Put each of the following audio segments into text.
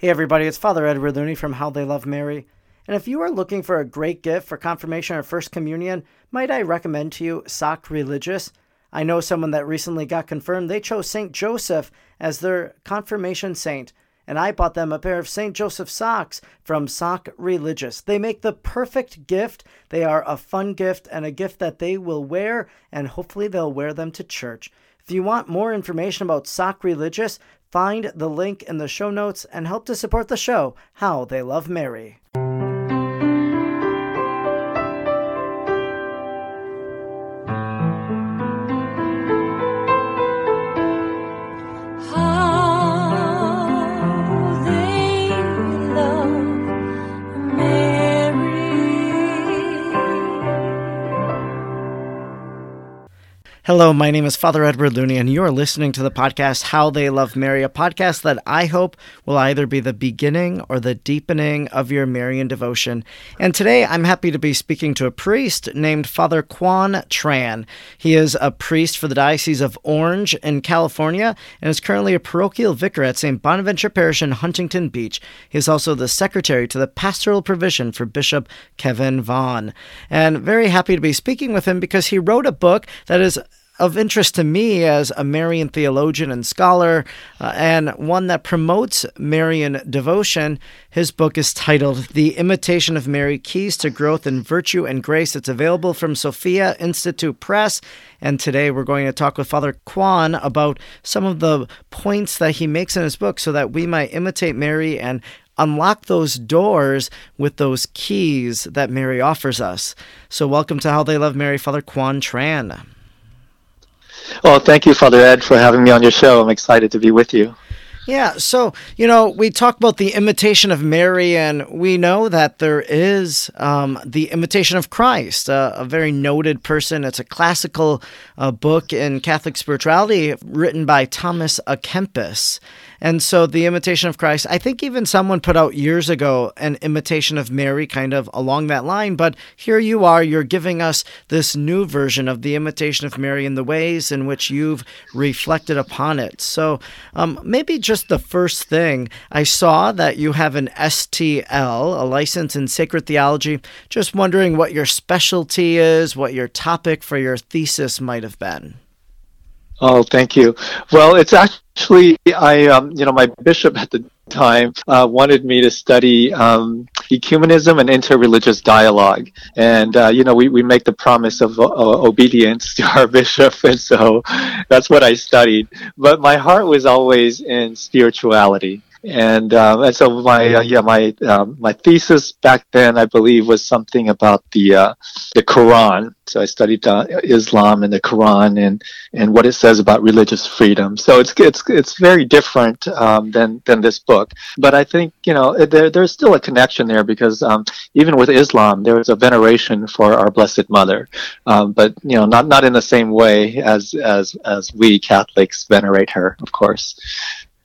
Hey, everybody, it's Father Edward Looney from How They Love Mary. And if you are looking for a great gift for confirmation or first communion, might I recommend to you Sock Religious? I know someone that recently got confirmed. They chose St. Joseph as their confirmation saint, and I bought them a pair of St. Joseph socks from Sock Religious. They make the perfect gift. They are a fun gift and a gift that they will wear, and hopefully they'll wear them to church. If you want more information about Sock Religious, Find the link in the show notes and help to support the show, How They Love Mary. Hello, my name is Father Edward Looney, and you are listening to the podcast How They Love Mary, a podcast that I hope will either be the beginning or the deepening of your Marian devotion. And today I'm happy to be speaking to a priest named Father Quan Tran. He is a priest for the Diocese of Orange in California and is currently a parochial vicar at St. Bonaventure Parish in Huntington Beach. He is also the secretary to the pastoral provision for Bishop Kevin Vann. And very happy to be speaking with him because he wrote a book that is of interest to me as a Marian theologian and scholar, uh, and one that promotes Marian devotion. His book is titled The Imitation of Mary Keys to Growth in Virtue and Grace. It's available from Sophia Institute Press. And today we're going to talk with Father Quan about some of the points that he makes in his book so that we might imitate Mary and unlock those doors with those keys that Mary offers us. So, welcome to How They Love Mary, Father Quan Tran. Well, thank you, Father Ed, for having me on your show. I'm excited to be with you. Yeah, so, you know, we talk about the imitation of Mary, and we know that there is um, the imitation of Christ, a very noted person. It's a classical uh, book in Catholic spirituality written by Thomas à Kempis. And so the imitation of Christ, I think even someone put out years ago an imitation of Mary kind of along that line. But here you are, you're giving us this new version of the imitation of Mary in the ways in which you've reflected upon it. So um, maybe just the first thing, I saw that you have an STL, a license in sacred theology. Just wondering what your specialty is, what your topic for your thesis might have been. Oh, thank you. Well, it's actually I, um, you know, my bishop at the time uh, wanted me to study um, ecumenism and interreligious dialogue, and uh, you know, we, we make the promise of uh, obedience to our bishop, and so that's what I studied. But my heart was always in spirituality and um, and so my uh, yeah my um, my thesis back then I believe was something about the uh, the Quran. So I studied uh, Islam and the Quran and and what it says about religious freedom. So it's it's it's very different um, than than this book. But I think you know there there's still a connection there because um, even with Islam there is a veneration for our Blessed Mother, um, but you know not not in the same way as as as we Catholics venerate her, of course.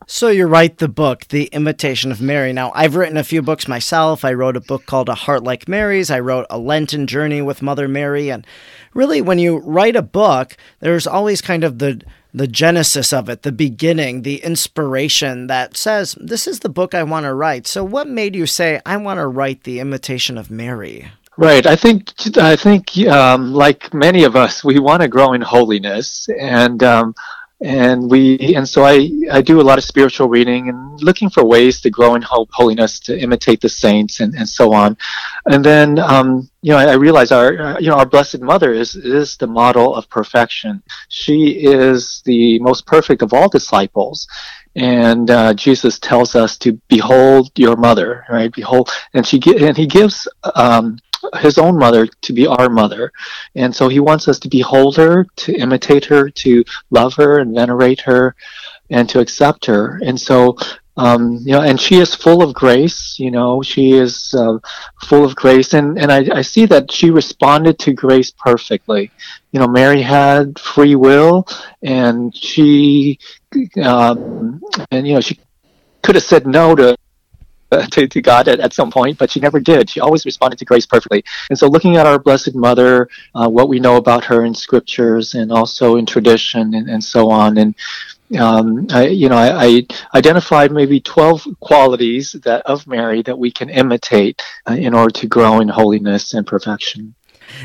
So you write the book, The Imitation of Mary. Now, I've written a few books myself. I wrote a book called A Heart Like Mary's. I wrote A Lenten Journey with Mother Mary. And really, when you write a book, there's always kind of the the genesis of it, the beginning, the inspiration that says, This is the book I want to write. So, what made you say, I want to write The Imitation of Mary? Right. I think I think um, like many of us, we want to grow in holiness, and um, and we and so I I do a lot of spiritual reading and looking for ways to grow in holiness to imitate the saints and, and so on, and then um, you know I, I realize our uh, you know our Blessed Mother is is the model of perfection. She is the most perfect of all disciples, and uh, Jesus tells us to behold your mother, right? Behold, and she and he gives um, his own mother to be our mother. And so he wants us to behold her, to imitate her, to love her and venerate her, and to accept her. And so, um, you know, and she is full of grace, you know, she is uh, full of grace. And, and I, I see that she responded to grace perfectly. You know, Mary had free will and she, um, and, you know, she could have said no to to, to God at, at some point, but she never did. She always responded to grace perfectly. And so, looking at our Blessed Mother, uh, what we know about her in scriptures and also in tradition and, and so on, and um, I, you know, I, I, identified maybe 12 qualities that of Mary that we can imitate uh, in order to grow in holiness and perfection.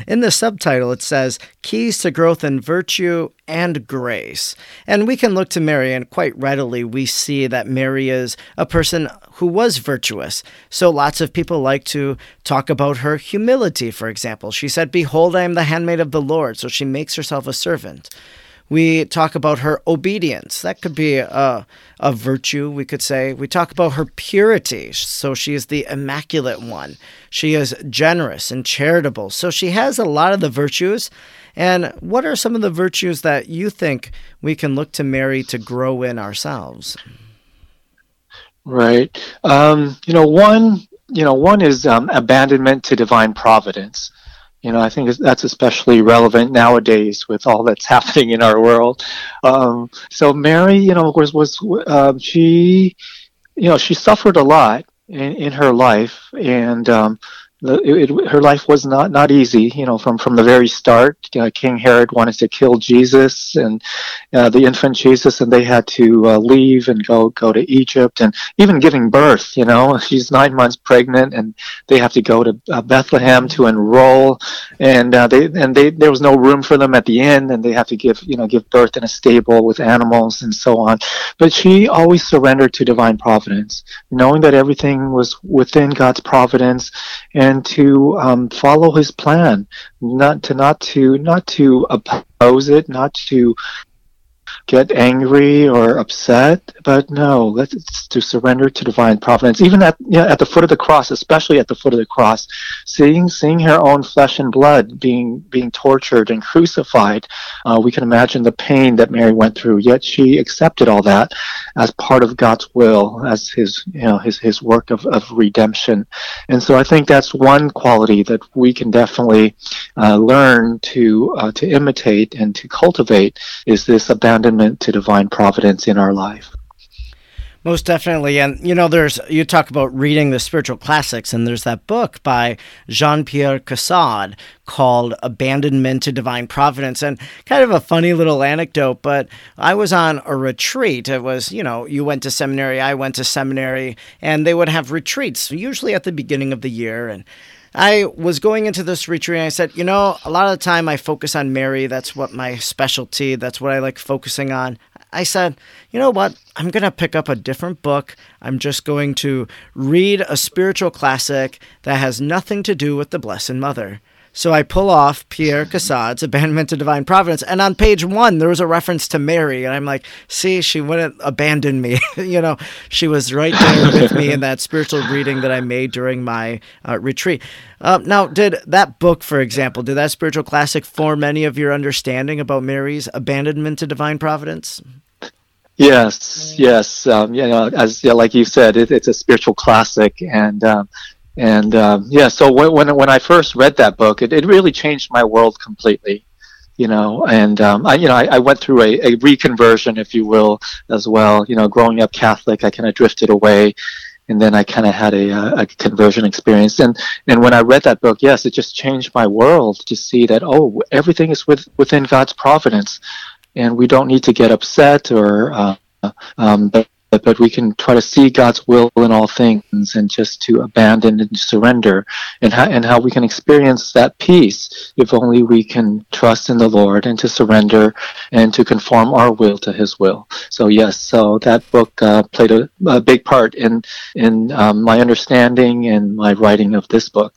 In the subtitle, it says Keys to Growth in Virtue and Grace. And we can look to Mary, and quite readily we see that Mary is a person who was virtuous. So lots of people like to talk about her humility, for example. She said, Behold, I am the handmaid of the Lord. So she makes herself a servant. We talk about her obedience. That could be a, a virtue, we could say. We talk about her purity. So she is the immaculate one. She is generous and charitable. So she has a lot of the virtues. And what are some of the virtues that you think we can look to Mary to grow in ourselves? Right. Um, you know, one, you know, one is um, abandonment to divine providence. You know, I think that's especially relevant nowadays with all that's happening in our world. Um, so Mary, you know, was was uh, she, you know, she suffered a lot in, in her life, and um, it, it, her life was not not easy. You know, from from the very start, uh, King Herod wanted to kill Jesus and uh, the infant Jesus, and they had to uh, leave and go go to Egypt, and even giving birth. You know, she's nine months pregnant, and they have to go to uh, Bethlehem to enroll, and uh, they and they there was no room for them at the inn, and they have to give you know give birth in a stable with animals and so on. But she always surrendered to divine providence, knowing that everything was within God's providence and and to um, follow his plan, not to not to not to oppose it, not to get angry or upset, but no, let's to surrender to divine providence. Even at you know, at the foot of the cross, especially at the foot of the cross, seeing seeing her own flesh and blood being being tortured and crucified, uh, we can imagine the pain that Mary went through. Yet she accepted all that as part of God's will, as His you know His His work of, of redemption. And so I think that's one quality that we can definitely uh, learn to uh, to imitate and to cultivate is this abandonment abandonment to divine providence in our life. Most definitely. And, you know, there's, you talk about reading the spiritual classics, and there's that book by Jean Pierre Caussade called Abandonment to Divine Providence. And kind of a funny little anecdote, but I was on a retreat. It was, you know, you went to seminary, I went to seminary, and they would have retreats, usually at the beginning of the year. And I was going into this retreat and I said, you know, a lot of the time I focus on Mary. That's what my specialty, that's what I like focusing on. I said, you know what? I'm going to pick up a different book. I'm just going to read a spiritual classic that has nothing to do with the Blessed Mother. So I pull off Pierre Caussade's Abandonment to Divine Providence. And on page one, there was a reference to Mary. And I'm like, see, she wouldn't abandon me. you know, she was right there with me in that spiritual reading that I made during my uh, retreat. Uh, now, did that book, for example, did that spiritual classic form any of your understanding about Mary's abandonment to divine providence? Yes, yes. Um, you know, as yeah, like you said, it, it's a spiritual classic, and um, and um, yeah, so when, when when I first read that book, it, it really changed my world completely. You know, and um, I you know I, I went through a, a reconversion, if you will, as well. You know, growing up Catholic, I kind of drifted away, and then I kind of had a, a conversion experience. And and when I read that book, yes, it just changed my world to see that oh, everything is with, within God's providence, and we don't need to get upset or uh, um, but but we can try to see God's will in all things and just to abandon and surrender and how, and how we can experience that peace if only we can trust in the Lord and to surrender and to conform our will to his will. So yes, so that book uh, played a, a, big part in, in um, my understanding and my writing of this book.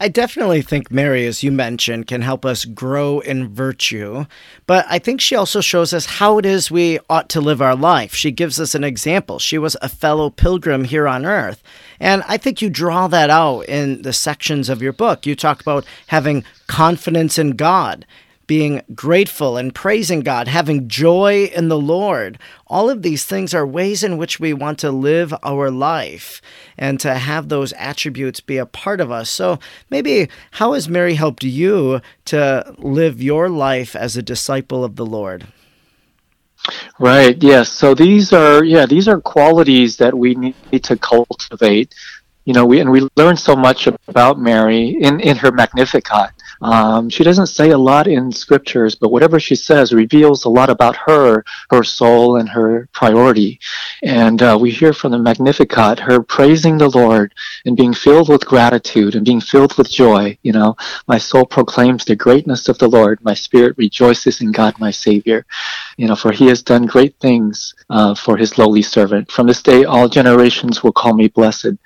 I definitely think Mary, as you mentioned, can help us grow in virtue, but I think she also shows us how it is we ought to live our life. She gives us an example. She was a fellow pilgrim here on earth. And I think you draw that out in the sections of your book. You talk about having confidence in God being grateful and praising God, having joy in the Lord. All of these things are ways in which we want to live our life and to have those attributes be a part of us. So, maybe how has Mary helped you to live your life as a disciple of the Lord? Right. Yes. So these are yeah these are qualities that we need to cultivate. You know, we and we learn so much about Mary in in her Magnificat Um, she doesn't say a lot in scriptures, but whatever she says reveals a lot about her, her soul, and her priority. And uh, we hear from the Magnificat her praising the Lord and being filled with gratitude and being filled with joy. You know, my soul proclaims the greatness of the Lord. My spirit rejoices in God, my Savior. You know, for He has done great things uh, for His lowly servant. From this day, all generations will call me blessed.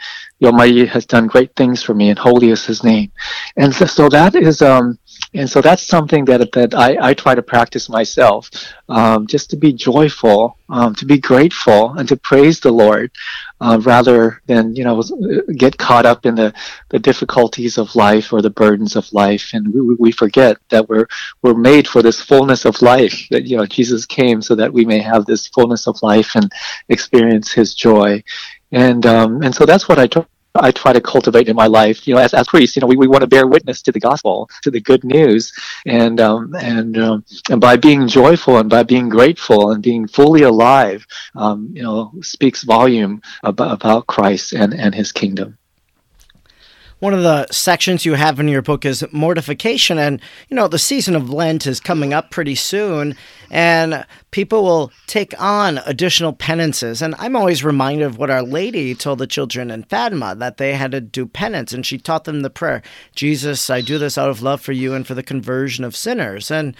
The Almighty has done great things for me, and holy is His name. And so, so that is, um, and so that's something that that I, I try to practice myself, um, just to be joyful, um, to be grateful, and to praise the Lord, uh, rather than you know get caught up in the, the difficulties of life or the burdens of life, and we, we forget that we're we're made for this fullness of life. That you know Jesus came so that we may have this fullness of life and experience His joy and um, and so that's what I try. I try to cultivate in my life. You know, as, as priests, you know, we, we want to bear witness to the gospel, to the good news, and um, and um, and by being joyful and by being grateful and being fully alive, um, you know, speaks volume about, about Christ and and His kingdom one of the sections you have in your book is mortification. And, you know, the season of Lent is coming up pretty soon, and people will take on additional penances. And I'm always reminded of what Our Lady told the children in Fatima that they had to do penance. And she taught them the prayer Jesus, I do this out of love for you and for the conversion of sinners. And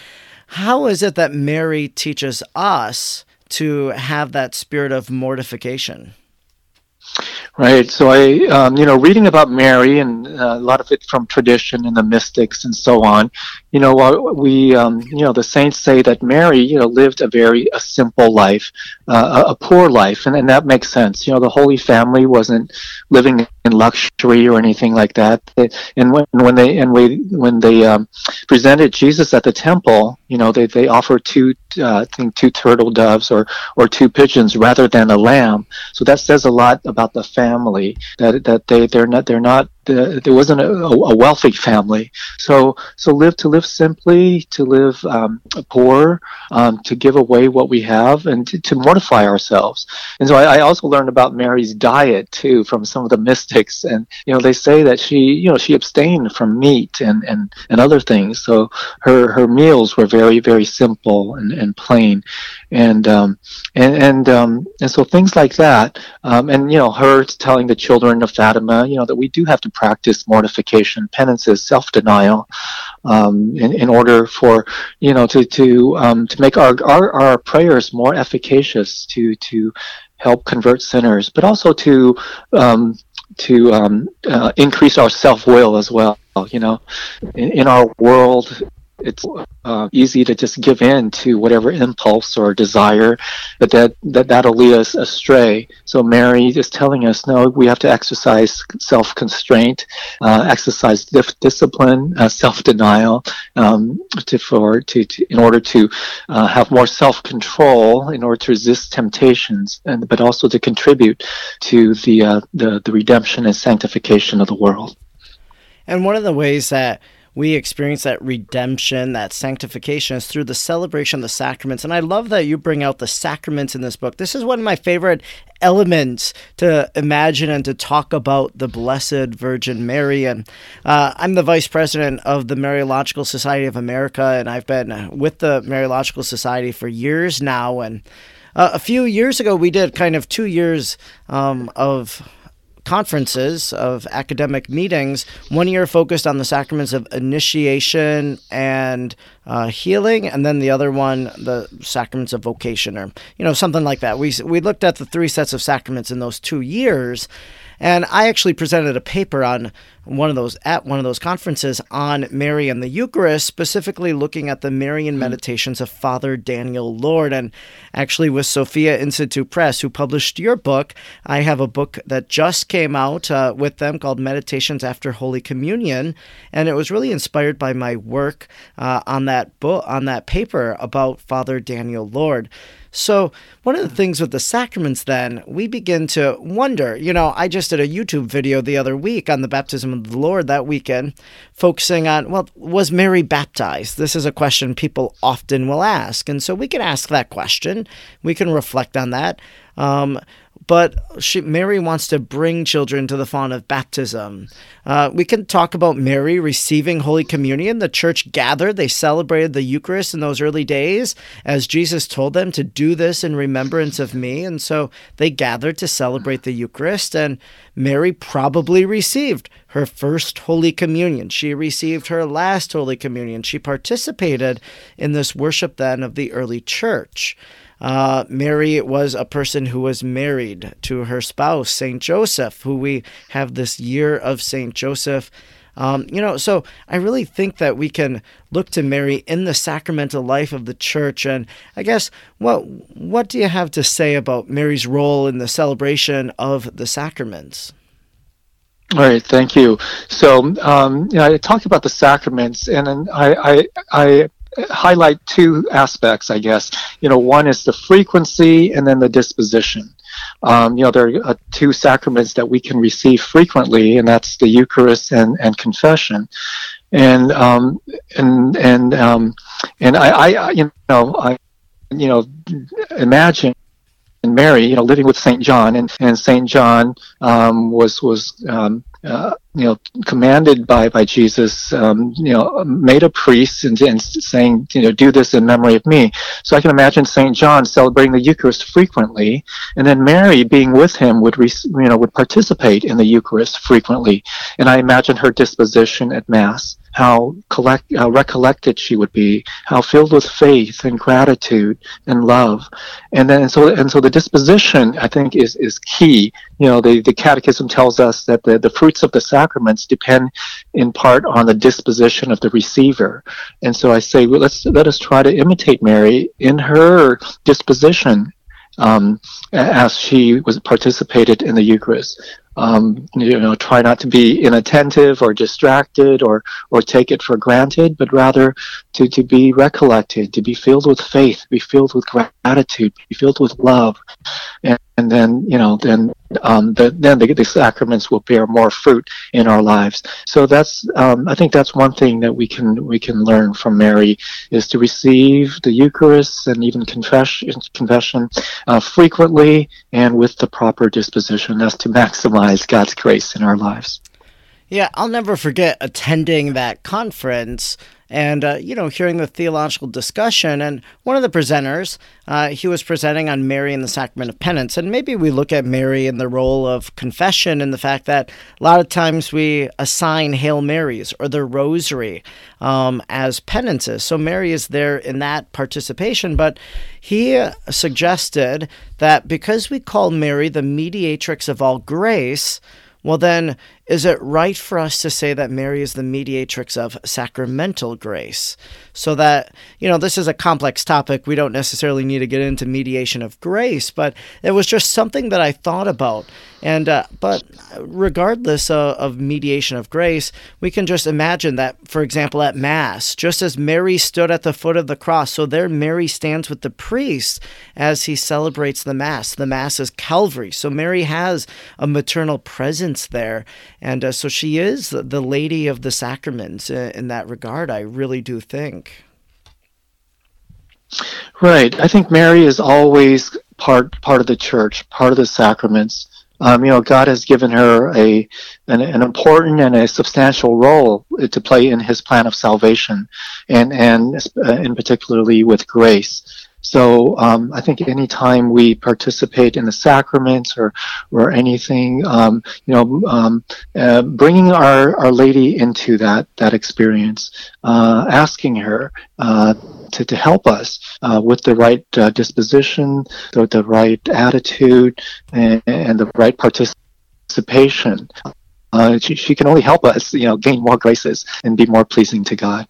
how is it that Mary teaches us to have that spirit of mortification? Right. So I, um, you know, reading about Mary and uh, a lot of it from tradition and the mystics and so on. You know, we, um, you know, the saints say that Mary, you know, lived a very a simple life, uh, a, poor life, and, and that makes sense. You know, the Holy Family wasn't living in luxury or anything like that. And when when they and we when they um, presented Jesus at the temple, you know, they they offered two, uh, I think, two turtle doves or or two pigeons rather than a lamb. So that says a lot about the family that that they they're not they're not the, there wasn't a, a, wealthy family. So so live to live simply, to live um, poor, um, to give away what we have, and to, to mortify ourselves. And so I, I, also learned about Mary's diet too from some of the mystics, and you know they say that she you know she abstained from meat and and, and other things. So her her meals were very very simple and, and plain, and um, and and um, and so things like that, um, and you know her telling the children of Fatima, you know that we do have to practice mortification, penances, self-denial, um, in, in order for you know to to um, to make our, our our prayers more efficacious, to to help convert sinners, but also to um, to um, uh, increase our self-will as well. You know, in, in our world, it's uh, easy to just give in to whatever impulse or desire but that, that that'll lead us astray. So mary is telling us no we have to exercise self-constraint uh, exercise dif- discipline uh, self-denial um, to, for, to, to, in order to uh, have more self-control in order to resist temptations and but also to contribute to the, uh, the the redemption and sanctification of the world. And one of the ways that we experience that redemption, that sanctification is through the celebration of the sacraments. And I love that you bring out the sacraments in this book. This is one of my favorite elements to imagine and to talk about the Blessed Virgin Mary. And uh, I'm the vice president of the Mariological Society of America, and I've been with the Mariological Society for years now. And uh, a few years ago, we did kind of two years um, of conferences of academic meetings. One year focused on the sacraments of initiation and uh, healing, and then the other one, the sacraments of vocation, or you know something like that. We we looked at the three sets of sacraments in those two years, and I actually presented a paper on one of those at one of those conferences on Mary and the Eucharist, specifically looking at the Marian hmm. meditations of Father Daniel Lord. And actually, with Sophia Institute Press, who published your book, I have a book that just came out uh, with them called Meditations After Holy Communion, and it was really inspired by my work uh, on that book on that paper about Father Daniel Lord. So, one of the things with the sacraments, then, we begin to wonder. You know, I just did a YouTube video the other week on the baptism of the Lord that weekend, focusing on, well, was Mary baptized? This is a question people often will ask. And so we can ask that question, we can reflect on that. Um, but she, Mary wants to bring children to the font of baptism. Uh, we can talk about Mary receiving Holy Communion. The church gathered, they celebrated the Eucharist in those early days as Jesus told them to do this in remembrance of me. And so they gathered to celebrate the Eucharist, and Mary probably received her first Holy Communion. She received her last Holy Communion. She participated in this worship then of the early church. Uh, Mary was a person who was married to her spouse, Saint Joseph, who we have this year of Saint Joseph. Um, you know, so I really think that we can look to Mary in the sacramental life of the church. And I guess what what do you have to say about Mary's role in the celebration of the sacraments? All right, thank you. So, um, you know, I talked about the sacraments, and I, I, I highlight two aspects, I guess. You know, one is the frequency and then the disposition. Um, you know, there are uh, two sacraments that we can receive frequently, and that's the Eucharist and, and confession. And um, and and um, and I, I, you know, I, you know, imagine and Mary, you know, living with Saint John, and and Saint John um, was was um, uh, you know, commanded by by Jesus, um, you know, made a priest and, and, saying, you know, do this in memory of me. So I can imagine Saint John celebrating the Eucharist frequently, and then Mary being with him would, re- you know, would participate in the Eucharist frequently. And I imagine her disposition at Mass how collect, how recollected she would be, how filled with faith and gratitude and love, and then and so and so the disposition I think is is key. You know, the the Catechism tells us that the the fruits of the sacraments depend in part on the disposition of the receiver, and so I say well, let's let us try to imitate Mary in her disposition um, as she was participated in the Eucharist um, you know, try not to be inattentive or distracted or, or take it for granted, but rather to, to be recollected, to be filled with faith, be filled with gratitude, be filled with love. And, and then, you know, then, um, the, then the, the, sacraments will bear more fruit in our lives. So that's, um, I think that's one thing that we can, we can learn from Mary is to receive the Eucharist and even confession, confession, uh, frequently and with the proper disposition as to maximize God's grace in our lives. Yeah, I'll never forget attending that conference and uh, you know hearing the theological discussion. And one of the presenters uh, he was presenting on mary and the sacrament of penance. And maybe we look at mary in the role of confession and the fact that a lot of times we assign hail marys or the rosary um, as penances. So mary is there in that participation. But he suggested that because we call mary the mediatrix of all grace well, then, is it right for us to say that Mary is the mediatrix of sacramental grace? So that, you know, this is a complex topic. We don't necessarily need to get into mediation of grace, but it was just something that I thought about. And, uh, but regardless of, of mediation of grace, we can just imagine that, for example, at Mass, just as Mary stood at the foot of the cross, so there Mary stands with the priest as he celebrates the Mass. The Mass is Calvary. So Mary has a maternal presence there. And uh, so she is the lady of the sacraments uh, in that regard, I really do think. Right. I think Mary is always part part of the church, part of the sacraments um, you know, God has given her a an, an, important and a substantial role to play in His plan of salvation, and and uh, in particularly with grace. So um, I think anytime we participate in the sacraments or or anything, um, you know, um, uh, bringing our, our Lady into that that experience, uh, asking her uh, to, to help us uh, with the right uh, disposition, the, the right attitude, and, and the right participation. Uh, she, she can only help us, you know, gain more graces and be more pleasing to God.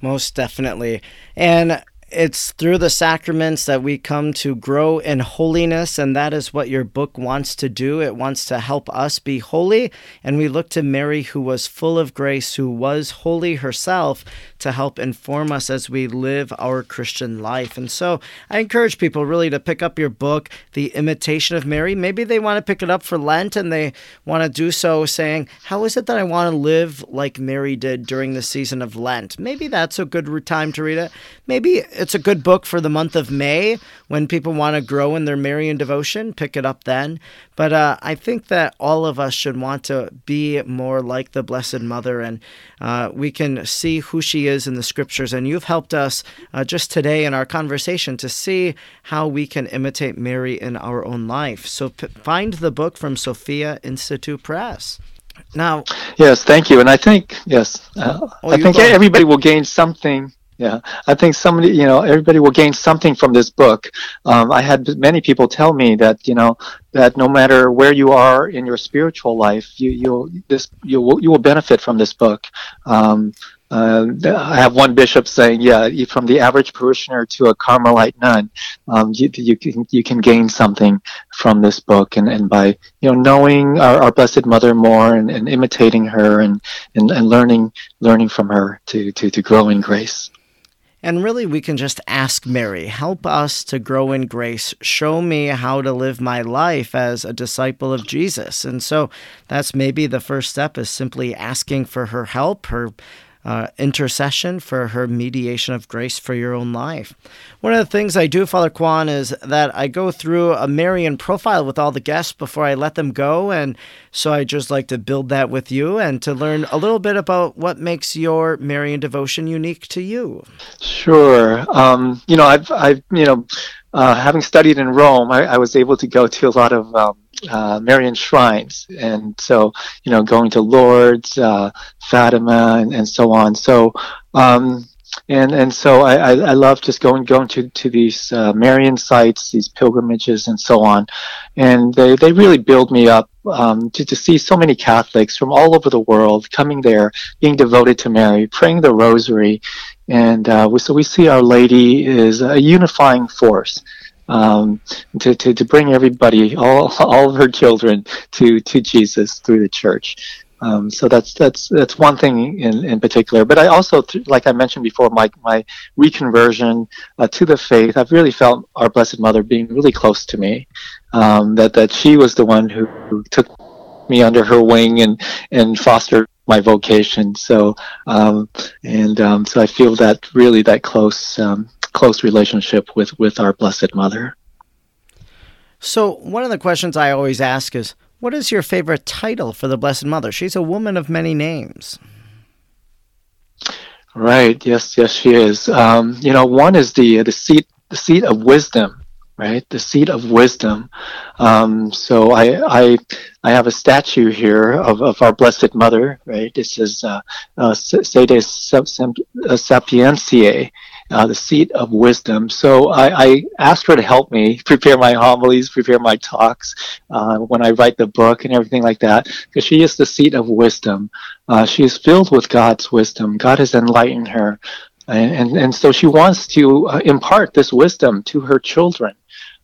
Most definitely. And it's through the sacraments that we come to grow in holiness, and that is what your book wants to do. It wants to help us be holy, and we look to Mary, who was full of grace, who was holy herself, to help inform us as we live our Christian life. And so I encourage people really to pick up your book, The Imitation of Mary. Maybe they want to pick it up for Lent and they want to do so saying, How is it that I want to live like Mary did during the season of Lent? Maybe that's a good time to read it. Maybe it's a good book for the month of May when people want to grow in their Marian devotion. Pick it up then. But uh, I think that all of us should want to be more like the Blessed Mother, and uh, we can see who she is in the scriptures. And you've helped us uh, just today in our conversation to see how we can imitate Mary in our own life. So p- find the book from Sophia Institute Press. Now, yes, thank you. And I think yes, uh, oh, I think everybody will gain something yeah. I think somebody you know everybody will gain something from this book. Um, i had many people tell me that you know that no matter where you are in your spiritual life you you'll this you will you will benefit from this book. Um, uh, I have one bishop saying, "Yeah, from the average parishioner to a Carmelite nun, um, you, you, can you can gain something from this book, and, and by you know knowing our, our Blessed Mother more and, and imitating her and, and, and learning learning from her to, to, to grow in grace." And really, we can just ask Mary, help us to grow in grace. Show me how to live my life as a disciple of Jesus. And so that's maybe the first step is simply asking for her help, her uh, intercession, for her mediation of grace for your own life. One of the things I do, Father Quan, is that I go through a Marian profile with all the guests before I let them go. And so I just like to build that with you and to learn a little bit about what makes your Marian devotion unique to you. Sure. Um, you know, I've, I've, you know, uh, having studied in Rome, I, I, was able to go to a lot of um, uh, Marian shrines, and so you know, going to Lourdes, uh, Fatima, and, and, so on. So, um, and and so I, I, I, love just going going to to these uh, Marian sites, these pilgrimages, and so on, and they they really build me up um, to, to see so many Catholics from all over the world coming there, being devoted to Mary, praying the Rosary, and uh, we, so we see Our Lady is a unifying force um, to, to, to bring everybody, all, all of her children, to, to Jesus through the church. Um, so that's that's that's one thing in, in particular. But I also, like I mentioned before, my my reconversion uh, to the faith, I've really felt our Blessed Mother being really close to me. Um, that that she was the one who, who, took me under her wing and and fostered my vocation. So um, and um, so I feel that really that close um, close relationship with with our Blessed Mother. So one of the questions I always ask is, what is your favorite title for the Blessed Mother? She's a woman of many names. Right. Yes. Yes, she is. Um, you know, one is the the seat the seat of wisdom right? The seat of wisdom. Um, so I, I, I have a statue here of, of our Blessed Mother, right? This is uh, uh, Sede Sapientiae, uh, the seat of wisdom. So I, I, asked her to help me prepare my homilies, prepare my talks uh, when I write the book and everything like that, because she is the seat of wisdom. Uh, she is filled with God's wisdom. God has enlightened her. And, and, and so she wants to uh, impart this wisdom to her children.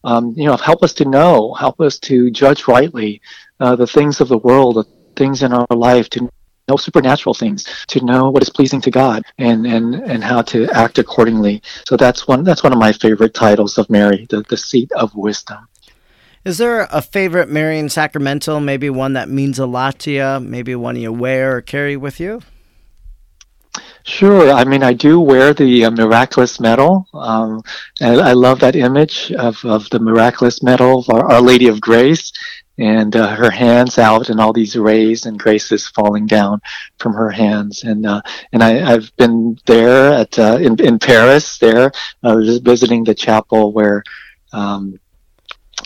Um, you know, help us to know, help us to judge rightly uh, the things of the world, the things in our life, to know supernatural things, to know what is pleasing to God, and and and how to act accordingly. So that's one that's one of my favorite titles of Mary, the the seat of wisdom. Is there a favorite Marian sacramental? Maybe one that means a lot to you. Maybe one you wear or carry with you. Sure. I mean, I do wear the uh, miraculous medal. Um, and I love that image of, of the miraculous medal of Our, Our Lady of Grace and uh, her hands out and all these rays and graces falling down from her hands. And uh, and I, have been there at uh, in in Paris. There, just visiting the chapel where. Um,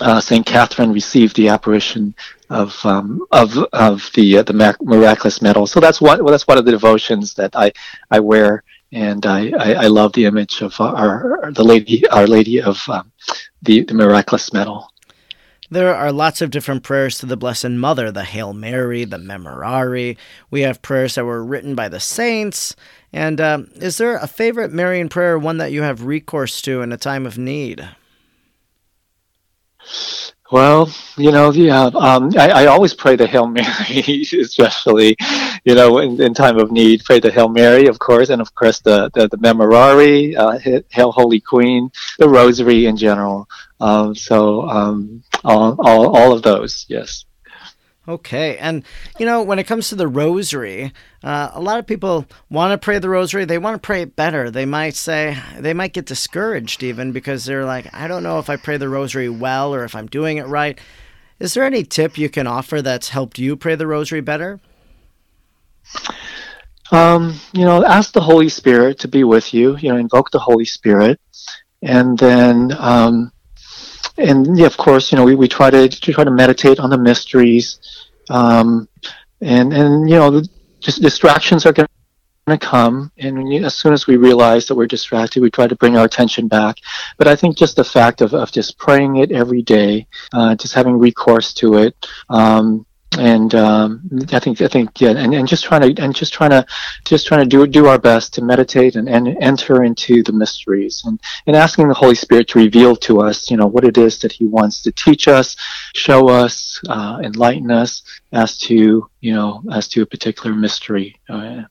uh, Saint Catherine received the apparition of um, of of the uh, the miraculous medal. So that's one well, that's one of the devotions that I I wear, and I, I, I love the image of our, our, the lady Our Lady of um, the the miraculous medal. There are lots of different prayers to the Blessed Mother, the Hail Mary, the Memorare. We have prayers that were written by the saints. And um, is there a favorite Marian prayer, one that you have recourse to in a time of need? Well, you know, yeah, um, I, I, always pray the Hail Mary, especially, you know, in, in, time of need. Pray the Hail Mary, of course, and of course the the, the Memorare, uh, Hail Holy Queen, the Rosary in general. Um, so um, all, all all of those, yes. Okay. And, you know, when it comes to the rosary, uh, a lot of people want to pray the rosary. They want to pray it better. They might say, they might get discouraged even because they're like, I don't know if I pray the rosary well or if I'm doing it right. Is there any tip you can offer that's helped you pray the rosary better? Um, you know, ask the Holy Spirit to be with you. You know, invoke the Holy Spirit, and then, um, and yeah, of course, you know, we, we try to, to try to meditate on the mysteries, um, and and you know, just distractions are going to come, and you, as soon as we realize that we're distracted, we try to bring our attention back. But I think just the fact of, of just praying it every day, uh, just having recourse to it. Um, and um, I think I think yeah, and, and just trying to and just trying to just trying to do do our best to meditate and, and enter into the mysteries and, and asking the Holy Spirit to reveal to us, you know, what it is that He wants to teach us, show us, uh, enlighten us as to you know as to a particular mystery. Uh,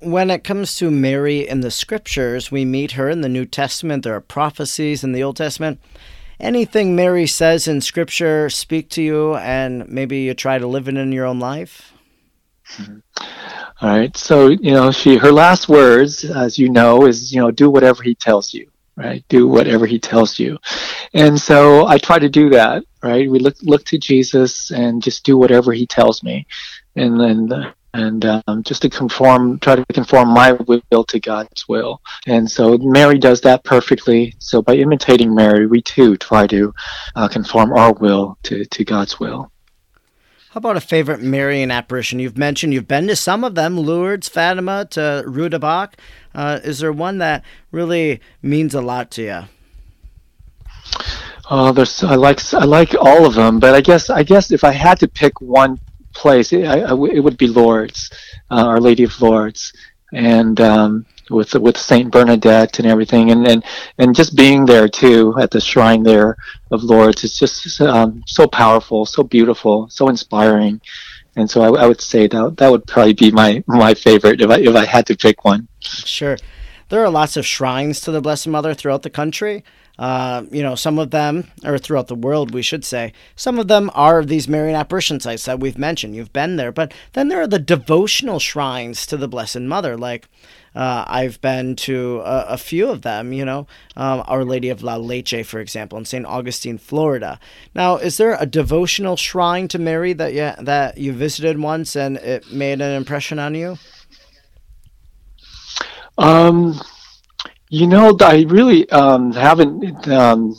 when it comes to Mary in the scriptures, we meet her in the New Testament. There are prophecies in the Old Testament anything Mary says in Scripture speak to you, and maybe you try to live it in your own life? All right. So you know, she her last words, as you know, is you know, do whatever he tells you. Right. Do whatever he tells you. And so I try to do that. Right. We look look to Jesus and just do whatever he tells me. And then and um, just to conform, try to conform my will to God's will. And so Mary does that perfectly. So by imitating Mary, we too try to uh, conform our will to, to God's will. How about a favorite Marian apparition? You've mentioned you've been to some of them, Lourdes, Fatima, to Bac. Uh, is there one that really means a lot to you? Oh, there's I like I like all of them, but I guess I guess if I had to pick one place. It, it would be Lourdes, uh, Our Lady of Lourdes, and um, with with Saint Bernadette and everything, and, and and just being there too at the shrine there of Lourdes is just um, so powerful, so beautiful, so inspiring, and so I, I, would say that that would probably be my my favorite if I if I had to pick one. Sure, there are lots of shrines to the Blessed Mother throughout the country. Uh, you know, some of them, or throughout the world, we should say, some of them are these Marian apparition sites that we've mentioned. You've been there. But then there are the devotional shrines to the Blessed Mother. Like, uh, I've been to a, a, few of them, you know, um, Our Lady of La Leche, for example, in St. Augustine, Florida. Now, is there a devotional shrine to Mary that you, that you visited once and it made an impression on you? Um, you know, I really um, haven't. Um,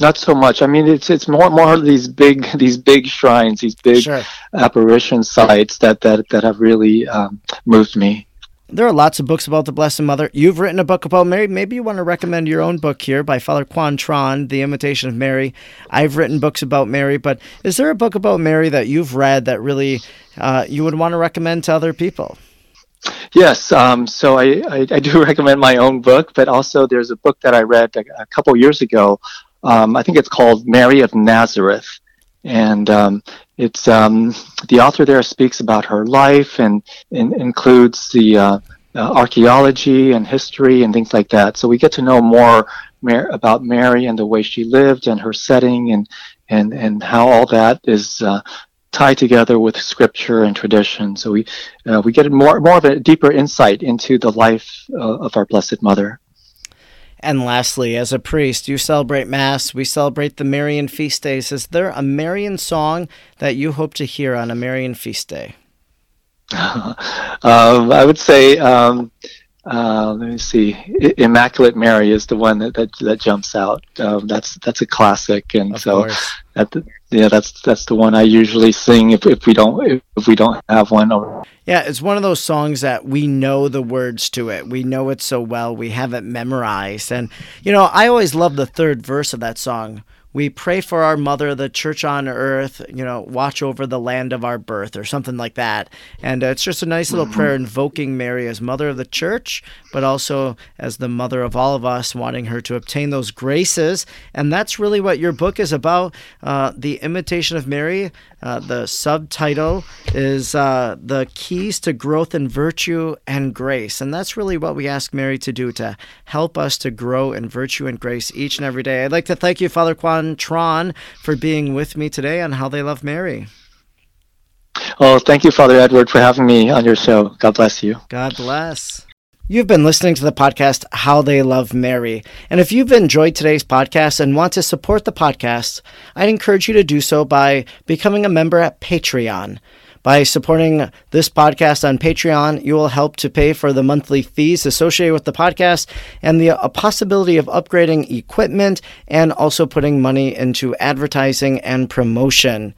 not so much. I mean, it's it's more more these big these big shrines, these big sure. apparition sites that that that have really um, moved me. There are lots of books about the Blessed Mother. You've written a book about Mary. Maybe you want to recommend your own book here by Father Quan Tran, The Imitation of Mary. I've written books about Mary, but is there a book about Mary that you've read that really uh, you would want to recommend to other people? Yes, um, so I, I, I, do recommend my own book, but also there's a book that I read a, a couple years ago. Um, I think it's called Mary of Nazareth, and um, it's um, the author there speaks about her life and, and includes the uh, uh, archaeology and history and things like that. So we get to know more Mar- about Mary and the way she lived and her setting and and and how all that is uh, tie together with scripture and tradition. So we uh, we get more more of a deeper insight into the life uh, of our Blessed Mother. And lastly, as a priest, you celebrate Mass. We celebrate the Marian feast days. Is there a Marian song that you hope to hear on a Marian feast day? um, I would say um, uh, let me see. Immaculate Mary is the one that that, that jumps out. Um, that's that's a classic, and of so that yeah, that's that's the one I usually sing if, if we don't if we don't have one. Yeah, it's one of those songs that we know the words to it. We know it so well. We have it memorized, and you know, I always love the third verse of that song we pray for our mother, the church on earth, you know, watch over the land of our birth or something like that. And uh, it's just a nice little mm-hmm. prayer invoking Mary as mother of the church, but also as the mother of all of us, wanting her to obtain those graces. And that's really what your book is about uh, The Imitation of Mary. Uh, the subtitle is uh, The Keys to Growth in Virtue and Grace. And that's really what we ask Mary to do to help us to grow in virtue and grace each and every day. I'd like to thank you, Father Quan Tran, for being with me today on How They Love Mary. Oh, thank you, Father Edward, for having me on your show. God bless you. God bless. You've been listening to the podcast How They Love Mary. And if you've enjoyed today's podcast and want to support the podcast, I'd encourage you to do so by becoming a member at Patreon. By supporting this podcast on Patreon, you will help to pay for the monthly fees associated with the podcast and the possibility of upgrading equipment and also putting money into advertising and promotion.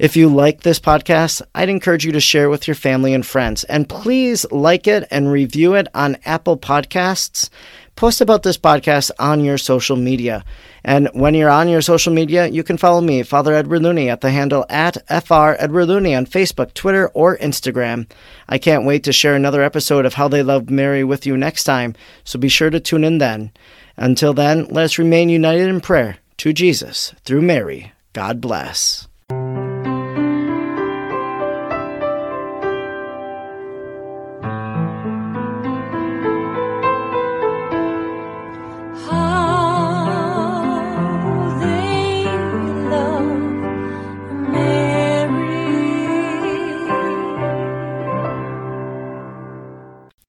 If you like this podcast, I'd encourage you to share it with your family and friends. And please like it and review it on Apple Podcasts. Post about this podcast on your social media. And when you're on your social media, you can follow me, Father Edward Looney, at the handle at FR Edward Looney on Facebook, Twitter, or Instagram. I can't wait to share another episode of How They Love Mary with you next time, so be sure to tune in then. Until then, let us remain united in prayer to Jesus through Mary. God bless.